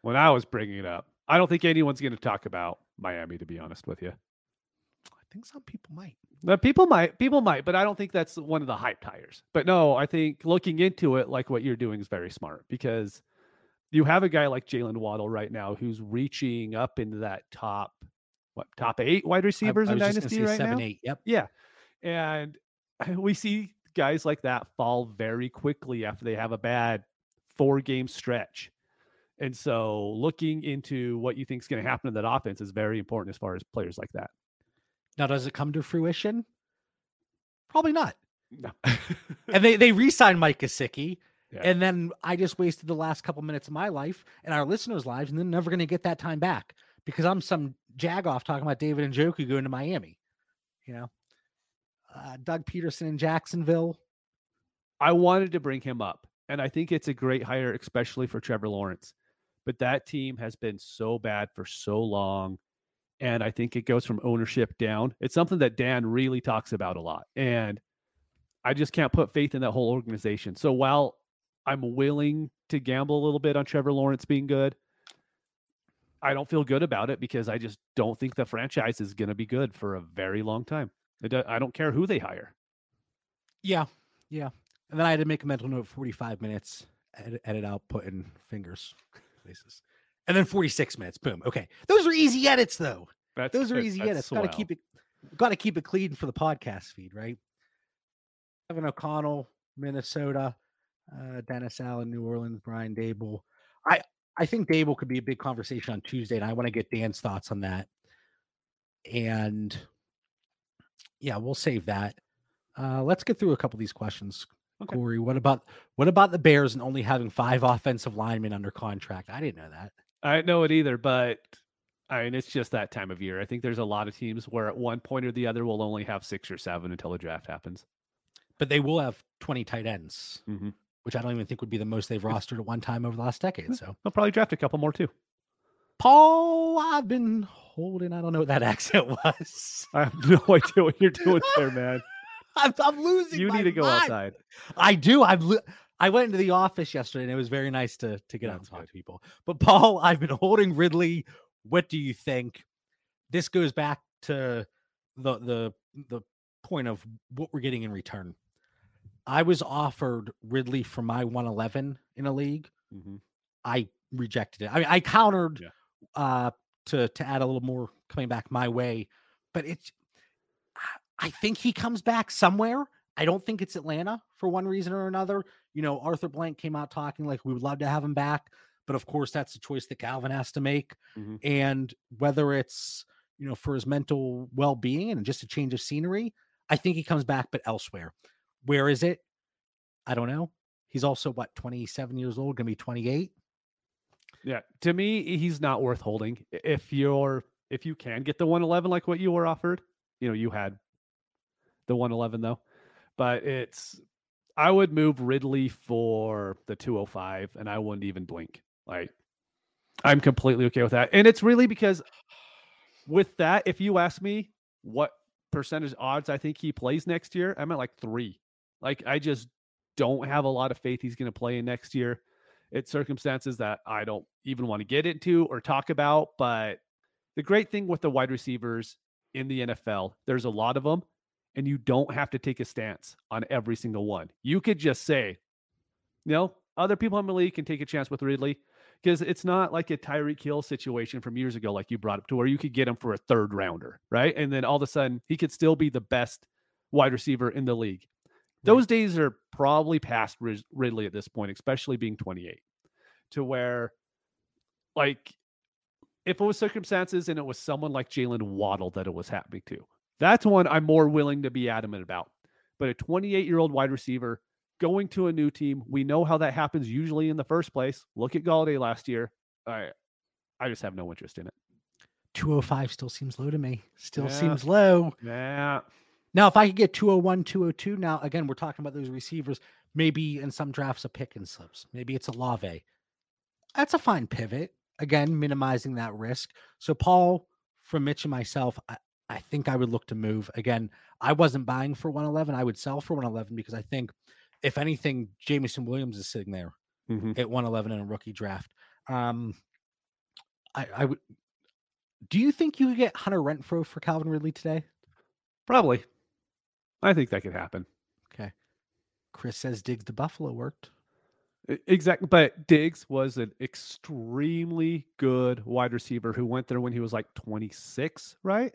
When I was bringing it up, I don't think anyone's going to talk about Miami. To be honest with you, I think some people might. People might, people might, but I don't think that's one of the hype tires. But no, I think looking into it, like what you're doing, is very smart because you have a guy like Jalen Waddle right now who's reaching up into that top, what top eight wide receivers I in just gonna Dynasty right seven, now. eight. Yep. Yeah. And we see guys like that fall very quickly after they have a bad four game stretch. And so looking into what you think is going to happen in that offense is very important as far as players like that. Now, does it come to fruition? Probably not. No. And they they re-signed Mike Gesicki, Yeah. and then I just wasted the last couple minutes of my life and our listeners' lives, and then never going to get that time back because I'm some jagoff talking about David Njoku going to Miami. You know, uh, Doug Pederson in Jacksonville. I wanted to bring him up, and I think it's a great hire, especially for Trevor Lawrence. But that team has been so bad for so long. And I think it goes from ownership down. It's something that Dan really talks about a lot. And I just can't put faith in that whole organization. So while I'm willing to gamble a little bit on Trevor Lawrence being good, I don't feel good about it because I just don't think the franchise is going to be good for a very long time. I don't care who they hire. Yeah, yeah. And then I had to make a mental note: forty-five minutes, edit, edit out, put in fingers, places, and then forty-six minutes. Boom. Okay, those are easy edits, though. That's Those are easy edits. Got to keep it. Got to keep it clean for the podcast feed, right? Kevin O'Connell, Minnesota, uh, Dennis Allen, New Orleans, Brian Daboll. I I think Daboll could be a big conversation on Tuesday, and I want to get Dan's thoughts on that. And yeah, we'll save that. Uh, let's get through a couple of these questions. Okay. Corey, what about what about the Bears and only having five offensive linemen under contract? I didn't know that. I didn't know it either, but I mean, it's just that time of year. I think there's a lot of teams where at one point or the other will only have six or seven until the draft happens. But they will have 20 tight ends, Mm-hmm. Which I don't even think would be the most they've rostered at one time over the last decade. So, They'll probably draft a couple more too. Paul, I've been holding. I don't know what that accent was. I have no idea what you're doing there, man. I'm, I'm losing. You need to go mind. outside. I do. I've. Li- I went into the office yesterday, and it was very nice to to get out and talk good. to people. But Paul, I've been holding Ridley. What do you think? This goes back to the the the point of what we're getting in return. I was offered Ridley for my 111 in a league. Mhm. I rejected it. I mean, I countered Yeah. uh to to add a little more coming back my way, but it's I- I think he comes back somewhere. I don't think it's Atlanta for one reason or another. You know, Arthur Blank came out talking like we would love to have him back, but of course that's a choice that Calvin has to make. Mhm. And whether it's you know for his mental well-being and just a change of scenery, I think he comes back, but elsewhere. Where is it? I don't know. He's also what 27 years old, gonna be 28. Yeah, to me, he's not worth holding. If you're if you can get the 111 like what you were offered, you know, you had the 111 though, but it's I would move Ridley for the 205 and I wouldn't even blink. Like I'm completely okay with that. And it's really because with that, if you ask me what percentage odds I think he plays next year, I'm at like 3. Like I just don't have a lot of faith he's going to play in next year it's circumstances that I don't even want to get into or talk about. But the great thing with the wide receivers in the NFL, there's a lot of them, and you don't have to take a stance on every single one. You could just say, you know, other people in the league can take a chance with Ridley because it's not like a Tyreek Hill situation from years ago, like you brought up, to where you could get him for a third rounder, right? And then all of a sudden he could still be the best wide receiver in the league. Those days are probably past Ridley at this point, especially being 28, to where, like, if it was circumstances and it was someone like Jalen Waddle that it was happening to, that's one I'm more willing to be adamant about. But a 28 year old wide receiver going to a new team, we know how that happens usually in the first place. Look at Golladay last year. I, I just have no interest in it. 205 still seems low to me. Still Yeah. seems low. Yeah. Now, if I could get 201, 202, now again, we're talking about those receivers. Maybe in some drafts, a pick and slips. Maybe it's Olave. That's a fine pivot. Again, minimizing that risk. So, Paul, from Mitch and myself, I, I think I would look to move. Again, I wasn't buying for 111. I would sell for 111 because I think, if anything, Jameson Williams is sitting there Mhm. at 111 in a rookie draft. Um, I, I would. Do you think you could get Hunter Renfrow for Calvin Ridley today? Probably. I think that could happen. Okay. Chris says Diggs to Buffalo worked. Exactly. But Diggs was an extremely good wide receiver who went there when he was like 26, right?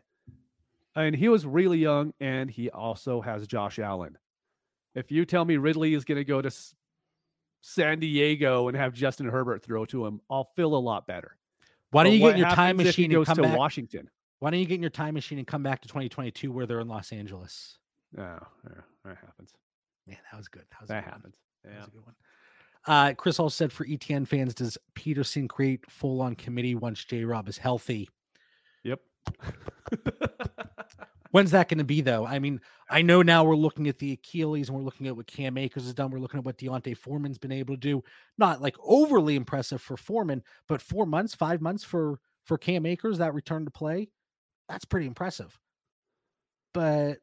And he was really young, and he also has Josh Allen. If you tell me Ridley is going to go to San Diego and have Justin Herbert throw to him, I'll feel a lot better. Why don't But you get in your time happens if he machine and come to back? Washington? Why don't you get in your time machine and come back to 2022 where they're in Los Angeles? Oh, yeah, that happens. Man, that was good. That was That good one. happens. That Yeah. was a good one. Uh, Chris also said for ETN fans, does Pederson create full on committee once J Rob is healthy? Yep. When's that going to be though? I mean, I know now we're looking at the Achilles and we're looking at what Cam Akers has done. We're looking at what D'Onta Foreman's been able to do. Not like overly impressive for Foreman, but four months, five months for for Cam Akers that return to play, that's pretty impressive. But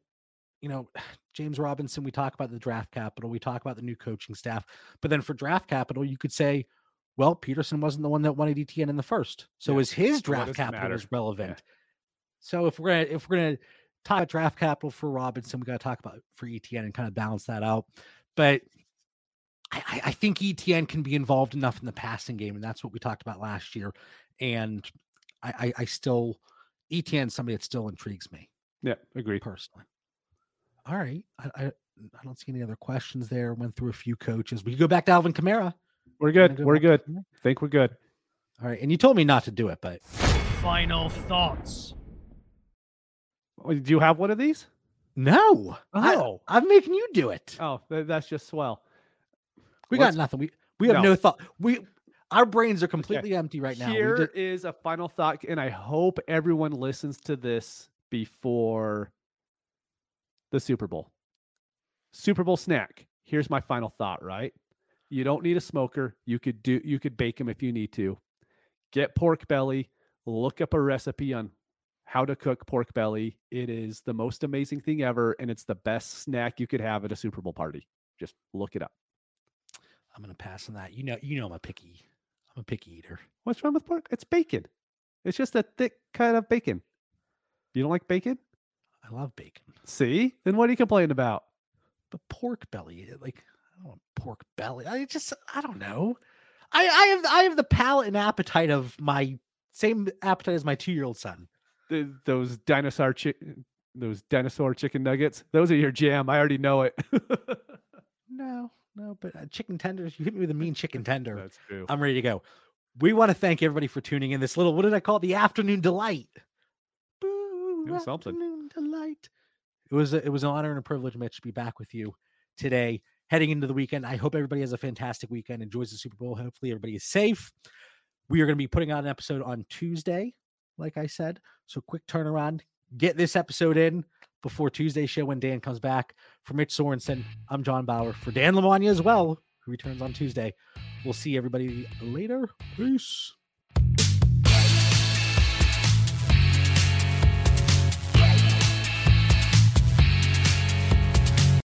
you know, James Robinson, we talk about the draft capital, we talk about the new coaching staff, but then for draft capital, you could say, well, Pederson wasn't the one that wanted ETN in the first, so Yeah. is his draft it capital matter? is relevant. So if we're gonna if we're gonna talk about draft capital for Robinson, we got to talk about for ETN and kind of balance that out. But I, I- think ETN can be involved enough in the passing game, and that's what we talked about last year. And I, I, I still ETN is somebody that still intrigues me yeah, agree personally. All right, I, I I don't see any other questions there. Went through a few coaches. We could go back to Alvin Kamara. We're good. go We're good. Think we're good. All right. And you told me not to do it, but Final thoughts. Oh, Do you have one of these? no. Oh. I, I'm making you do it. Oh, that's just swell. we what's- got nothing. We we have No. no, thought. We our brains are completely empty right now. We Here ju- is a final thought, and I hope everyone listens to this before the Super Bowl. Super Bowl snack. Here's my final thought, right? You don't need a smoker. You could do you could bake them if you need to. Get pork belly, look up a recipe on how to cook pork belly. It is the most amazing thing ever, and it's the best snack you could have at a Super Bowl party. Just look it up. I'm gonna pass on that. You know, you know, I'm a picky. I'm a picky eater. What's wrong with pork? It's bacon. It's just a thick kind of bacon. You don't like bacon? I love bacon, See? Then what are you complaining about? The pork belly, eh, like I don't want pork belly. I just, I don't know. I, I have, I have the palate and appetite of my same appetite as my two year old son. Th- those dinosaur those dinosaur chicken nuggets. Those are your jam. I already know it. No, no, but uh, chicken tenders. You hit me with a mean chicken tender. That's true. I'm ready to go. We want to thank everybody for tuning in. This little, what did I call it? The afternoon delight. Boo, It was something. afternoon delight. It was a, it was an honor and a privilege, Mitch, to be back with you today, heading into the weekend. I hope everybody has a fantastic weekend, enjoys the Super Bowl. Hopefully, everybody is safe. We are going to be putting out an episode on Tuesday, like I said. So quick turnaround. Get this episode in before Tuesday's show when Dan comes back. For Mitch Sorensen, I'm John Bauer. For Dan Lamagna as well, who returns on Tuesday. We'll see everybody later. Peace.